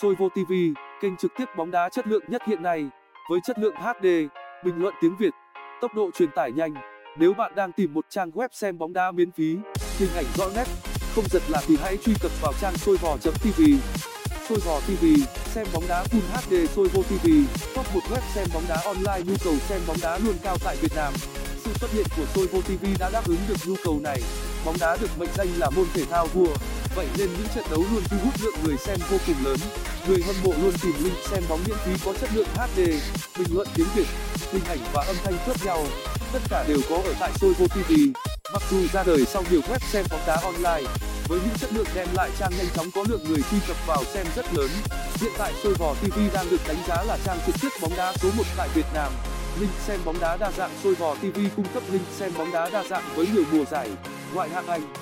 Soivo TV, kênh trực tiếp bóng đá chất lượng nhất hiện nay, với chất lượng HD, bình luận tiếng Việt, tốc độ truyền tải nhanh. Nếu bạn đang tìm một trang web xem bóng đá miễn phí, hình ảnh rõ nét, không giật là thì hãy truy cập vào trang soivò.tv. Soivò TV, xem bóng đá Full HD Soivo TV, top một web xem bóng đá online nhu cầu xem bóng đá luôn cao tại Việt Nam. Sự xuất hiện của Soivo TV đã đáp ứng được nhu cầu này. Bóng đá được mệnh danh là môn thể thao vua, vậy nên những trận đấu luôn thu hút lượng người xem vô cùng lớn. Người hâm mộ luôn tìm link xem bóng miễn phí có chất lượng HD, bình luận tiếng Việt, hình ảnh và âm thanh khớp nhau. Tất cả đều có ở tại Soivo TV. Mặc dù ra đời sau nhiều web xem bóng đá online, với những chất lượng đem lại trang nhanh chóng có lượng người truy cập vào xem rất lớn. Hiện tại Soivò TV đang được đánh giá là trang trực tiếp bóng đá số 1 tại Việt Nam. Link xem bóng đá đa dạng Soivò TV cung cấp link xem bóng đá đa dạng với nhiều mùa giải, ngoại hạng Anh,